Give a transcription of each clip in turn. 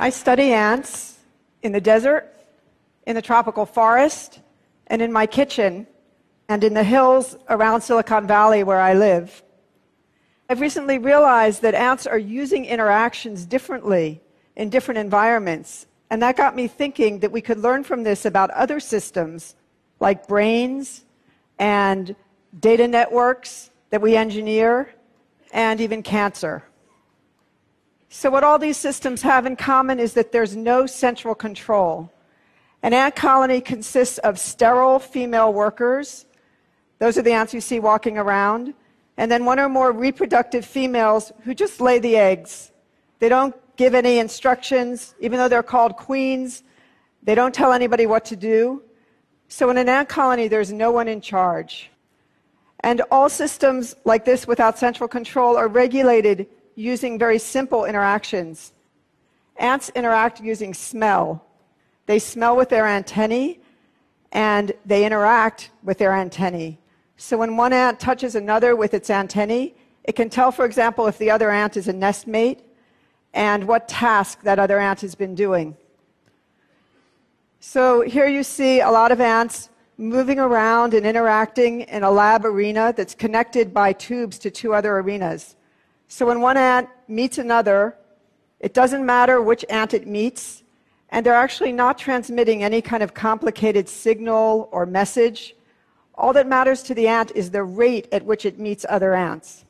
I study ants in the desert, in the tropical forest, and in my kitchen, and in the hills around Silicon Valley where I live. I've recently realized that ants are using interactions differently in different environments. And that got me thinking that we could learn from this about other systems like brains and data networks that we engineer and even cancer. So, what all these systems have in common is that there's no central control. An ant colony consists of sterile female workers. Those are the ants you see walking around. And then one or more reproductive females who just lay the eggs. They don't give any instructions, even though they're called queens. They don't tell anybody what to do. So in an ant colony, there's no one in charge. And all systems like this without central control are regulated using very simple interactions. Ants interact using smell. They smell with their antennae and they interact with their antennae. So when one ant touches another with its antennae, it can tell, for example, if the other ant is a nest mate and what task that other ant has been doing. So here you see a lot of ants moving around and interacting in a lab arena that's connected by tubes to two other arenas. So when one ant meets another, it doesn't matter which ant it meets, and they're actually not transmitting any kind of complicated signal or message. All that matters to the ant is the rate at which it meets other ants.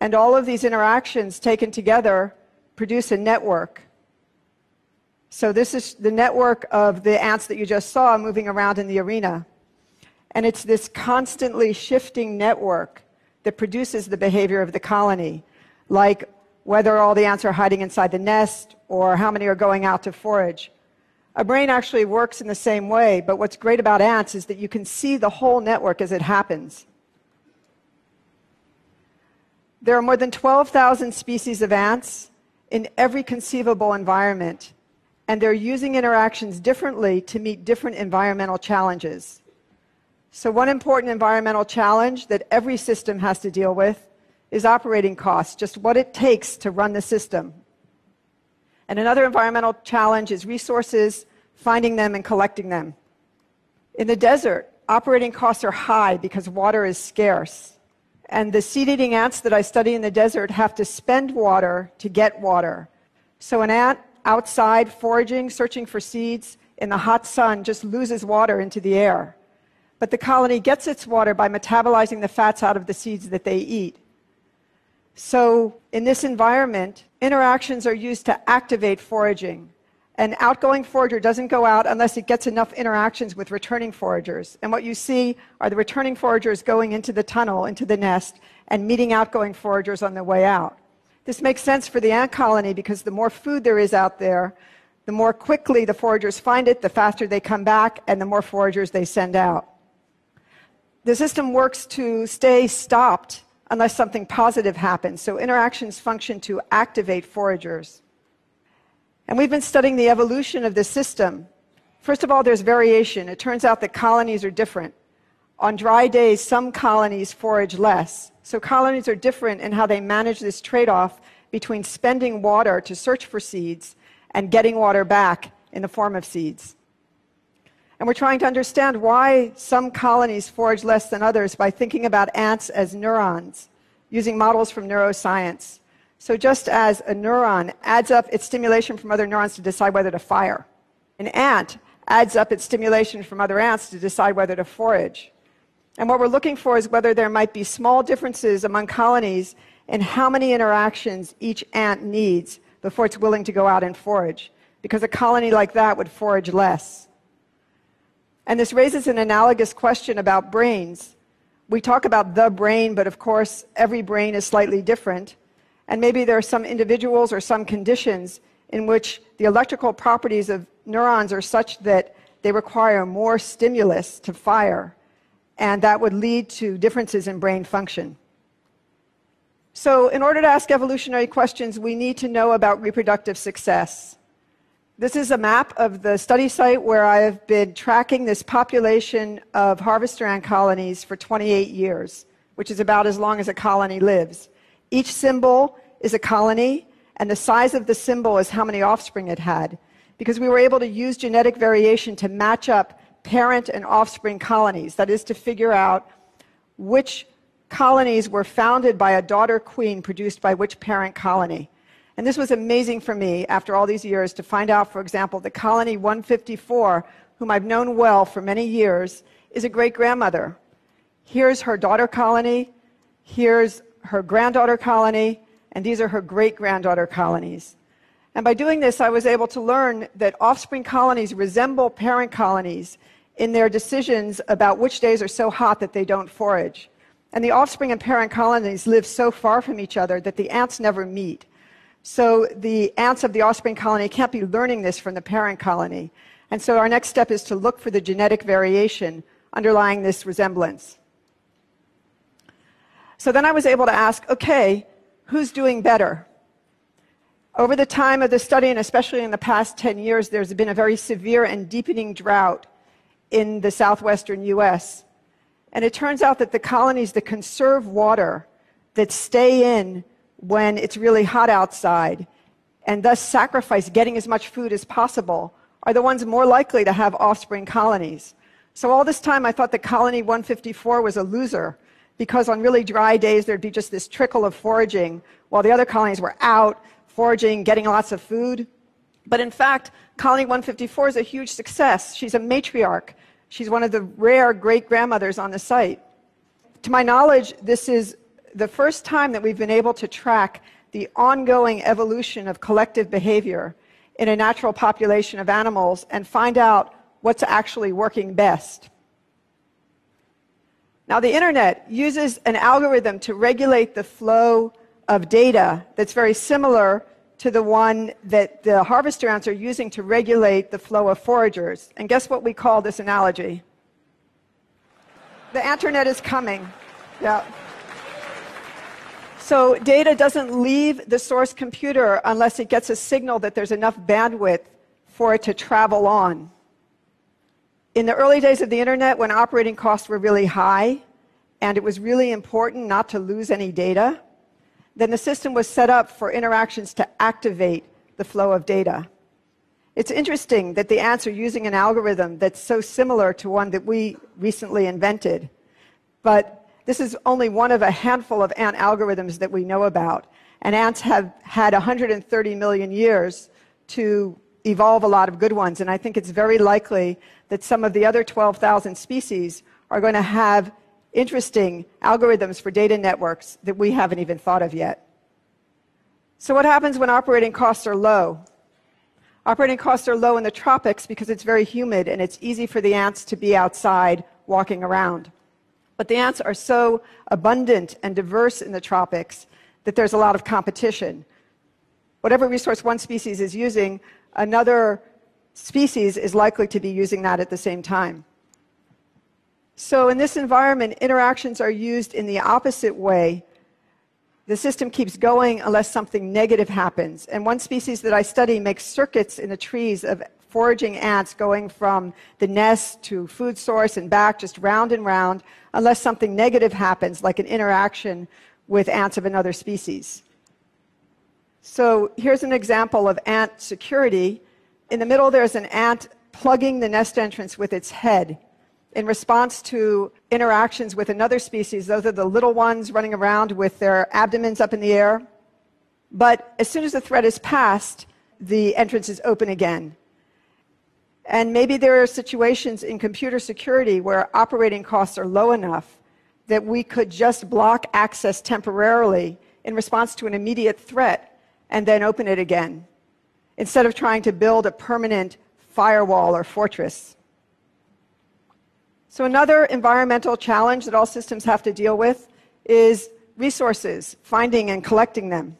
And all of these interactions taken together produce a network. So, this is the network of the ants that you just saw moving around in the arena. And it's this constantly shifting network that produces the behavior of the colony, like whether all the ants are hiding inside the nest or how many are going out to forage. A brain actually works in the same way, but what's great about ants is that you can see the whole network as it happens. There are more than 12,000 species of ants in every conceivable environment, and they're using interactions differently to meet different environmental challenges. So, one important environmental challenge that every system has to deal with is operating costs, just what it takes to run the system. And another environmental challenge is resources, finding them and collecting them. In the desert, operating costs are high because water is scarce. And the seed eating ants that I study in the desert have to spend water to get water. So an ant outside foraging, searching for seeds in the hot sun, just loses water into the air. But the colony gets its water by metabolizing the fats out of the seeds that they eat. So, in this environment, interactions are used to activate foraging. An outgoing forager doesn't go out unless it gets enough interactions with returning foragers. And what you see are the returning foragers going into the tunnel, into the nest, and meeting outgoing foragers on their way out. This makes sense for the ant colony because the more food there is out there, the more quickly the foragers find it, the faster they come back, and the more foragers they send out. The system works to stay stopped unless something positive happens. So interactions function to activate foragers. And we've been studying the evolution of this system. First of all, there's variation. It turns out that colonies are different. On dry days, some colonies forage less. So colonies are different in how they manage this trade off between spending water to search for seeds and getting water back in the form of seeds. And we're trying to understand why some colonies forage less than others by thinking about ants as neurons, using models from neuroscience. So just as a neuron adds up its stimulation from other neurons to decide whether to fire, an ant adds up its stimulation from other ants to decide whether to forage. And what we're looking for is whether there might be small differences among colonies in how many interactions each ant needs before it's willing to go out and forage, because a colony like that would forage less. And this raises an analogous question about brains. We talk about the brain, but of course, every brain is slightly different. And maybe there are some individuals or some conditions in which the electrical properties of neurons are such that they require more stimulus to fire, and that would lead to differences in brain function. So, in order to ask evolutionary questions, we need to know about reproductive success. This is a map of the study site where I have been tracking this population of harvester ant colonies for 28 years, which is about as long as a colony lives. Each symbol is a colony, and the size of the symbol is how many offspring it had, because we were able to use genetic variation to match up parent and offspring colonies. That is, to figure out which colonies were founded by a daughter queen produced by which parent colony. And this was amazing for me after all these years to find out, for example, that colony 154, whom I've known well for many years, is a great grandmother. Here's her daughter colony, here's her granddaughter colony, and these are her great granddaughter colonies. And by doing this, I was able to learn that offspring colonies resemble parent colonies in their decisions about which days are so hot that they don't forage. And the offspring and parent colonies live so far from each other that the ants never meet. So the ants of the offspring colony can't be learning this from the parent colony. And so our next step is to look for the genetic variation underlying this resemblance. So then I was able to ask okay, who's doing better? Over the time of the study, and especially in the past 10 years, there's been a very severe and deepening drought in the southwestern US. And it turns out that the colonies that conserve water, that stay in when it's really hot outside, and thus sacrifice getting as much food as possible, are the ones more likely to have offspring colonies. So all this time I thought that colony 154 was a loser because on really dry days there'd be just this trickle of foraging while the other colonies were out foraging, getting lots of food. But in fact, colony 154 is a huge success. She's a matriarch. She's one of the rare great grandmothers on the site. To my knowledge, this is the first time that we've been able to track the ongoing evolution of collective behavior in a natural population of animals and find out what's actually working best. Now, the internet uses an algorithm to regulate the flow of data that's very similar to the one that the harvester ants are using to regulate the flow of foragers. And guess what we call this analogy? The anternet is coming. Yeah. So data doesn't leave the source computer unless it gets a signal that there's enough bandwidth for it to travel on. In the early days of the internet, when operating costs were really high and it was really important not to lose any data, then the system was set up for interactions to activate the flow of data. It's interesting that the ants are using an algorithm that's so similar to one that we recently invented. But this is only one of a handful of ant algorithms that we know about. And ants have had 130 million years to evolve a lot of good ones. And I think it's very likely that some of the other 12,000 species are going to have interesting algorithms for data networks that we haven't even thought of yet. So, what happens when operating costs are low? Operating costs are low in the tropics because it's very humid and it's easy for the ants to be outside walking around. But the ants are so abundant and diverse in the tropics that there's a lot of competition. Whatever resource one species is using, another species is likely to be using that at the same time. So, in this environment, interactions are used in the opposite way. The system keeps going unless something negative happens. And one species that I study makes circuits in the trees of foraging ants going from the nest to food source and back, just round and round, unless something negative happens, like an interaction with ants of another species. So here's an example of ant security. In the middle, there's an ant plugging the nest entrance with its head in response to interactions with another species. Those are the little ones running around with their abdomens up in the air. But as soon as the threat is passed, the entrance is open again. And maybe there are situations in computer security where operating costs are low enough that we could just block access temporarily in response to an immediate threat and then open it again, instead of trying to build a permanent firewall or fortress. So, another environmental challenge that all systems have to deal with is resources, finding and collecting them.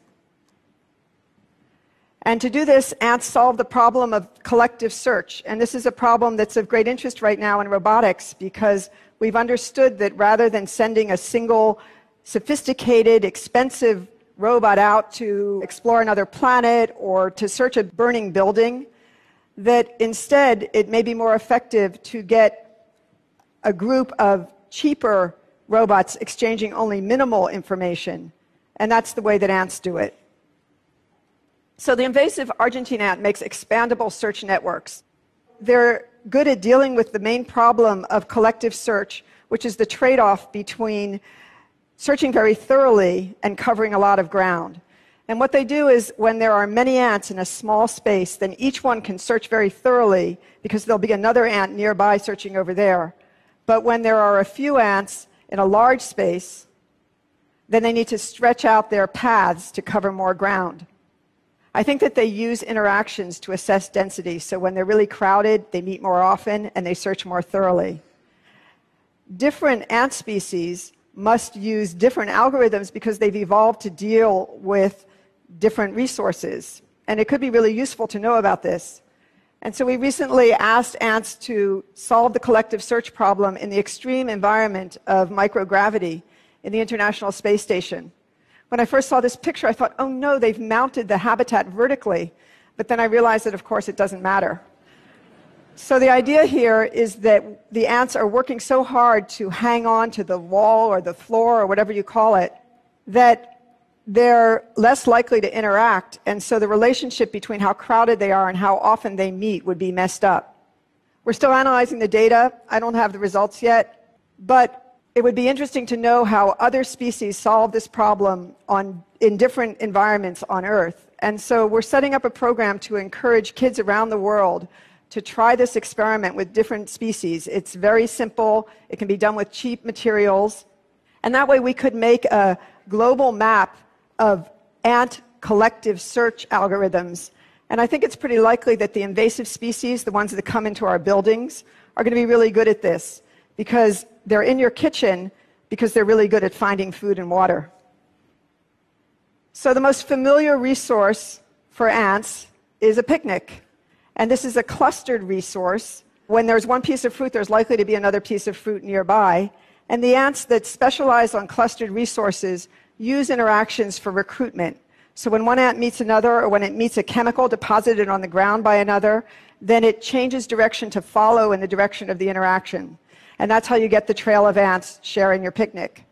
And to do this, ants solve the problem of collective search. And this is a problem that's of great interest right now in robotics because we've understood that rather than sending a single sophisticated, expensive robot out to explore another planet or to search a burning building, that instead it may be more effective to get a group of cheaper robots exchanging only minimal information. And that's the way that ants do it. So the invasive Argentine ant makes expandable search networks. They're good at dealing with the main problem of collective search, which is the trade off between searching very thoroughly and covering a lot of ground. And what they do is when there are many ants in a small space, then each one can search very thoroughly because there'll be another ant nearby searching over there. But when there are a few ants in a large space, then they need to stretch out their paths to cover more ground. I think that they use interactions to assess density. So when they're really crowded, they meet more often and they search more thoroughly. Different ant species must use different algorithms because they've evolved to deal with different resources. And it could be really useful to know about this. And so we recently asked ants to solve the collective search problem in the extreme environment of microgravity in the International Space Station. When I first saw this picture, I thought, oh no, they've mounted the habitat vertically. But then I realized that, of course, it doesn't matter. So the idea here is that the ants are working so hard to hang on to the wall or the floor or whatever you call it that they're less likely to interact. And so the relationship between how crowded they are and how often they meet would be messed up. We're still analyzing the data. I don't have the results yet. But it would be interesting to know how other species solve this problem on, in different environments on Earth. And so we're setting up a program to encourage kids around the world to try this experiment with different species. It's very simple, it can be done with cheap materials. And that way we could make a global map of ant collective search algorithms. And I think it's pretty likely that the invasive species, the ones that come into our buildings, are going to be really good at this because they're in your kitchen because they're really good at finding food and water. So, the most familiar resource for ants is a picnic. And this is a clustered resource. When there's one piece of fruit, there's likely to be another piece of fruit nearby. And the ants that specialize on clustered resources use interactions for recruitment. So when one ant meets another, or when it meets a chemical deposited on the ground by another, then it changes direction to follow in the direction of the interaction. And that's how you get the trail of ants sharing your picnic.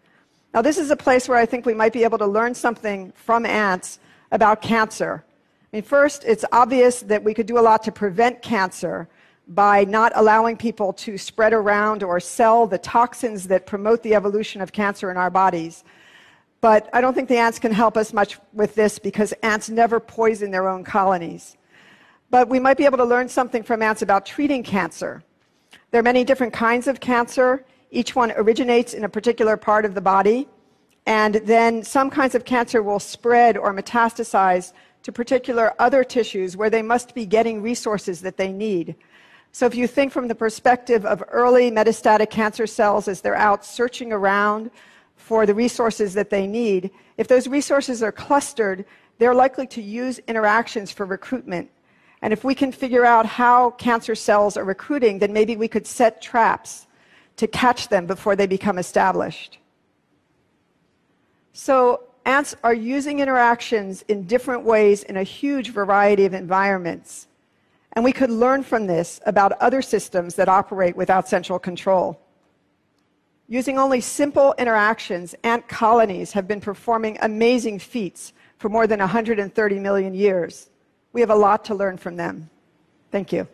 Now, this is a place where I think we might be able to learn something from ants about cancer. I mean, first, it's obvious that we could do a lot to prevent cancer by not allowing people to spread around or sell the toxins that promote the evolution of cancer in our bodies. But I don't think the ants can help us much with this because ants never poison their own colonies. But we might be able to learn something from ants about treating cancer. There are many different kinds of cancer. Each one originates in a particular part of the body. And then some kinds of cancer will spread or metastasize to particular other tissues where they must be getting resources that they need. So if you think from the perspective of early metastatic cancer cells as they're out searching around for the resources that they need, if those resources are clustered, they're likely to use interactions for recruitment and if we can figure out how cancer cells are recruiting, then maybe we could set traps to catch them before they become established. So, ants are using interactions in different ways in a huge variety of environments. And we could learn from this about other systems that operate without central control. Using only simple interactions, ant colonies have been performing amazing feats for more than 130 million years. We have a lot to learn from them. Thank you.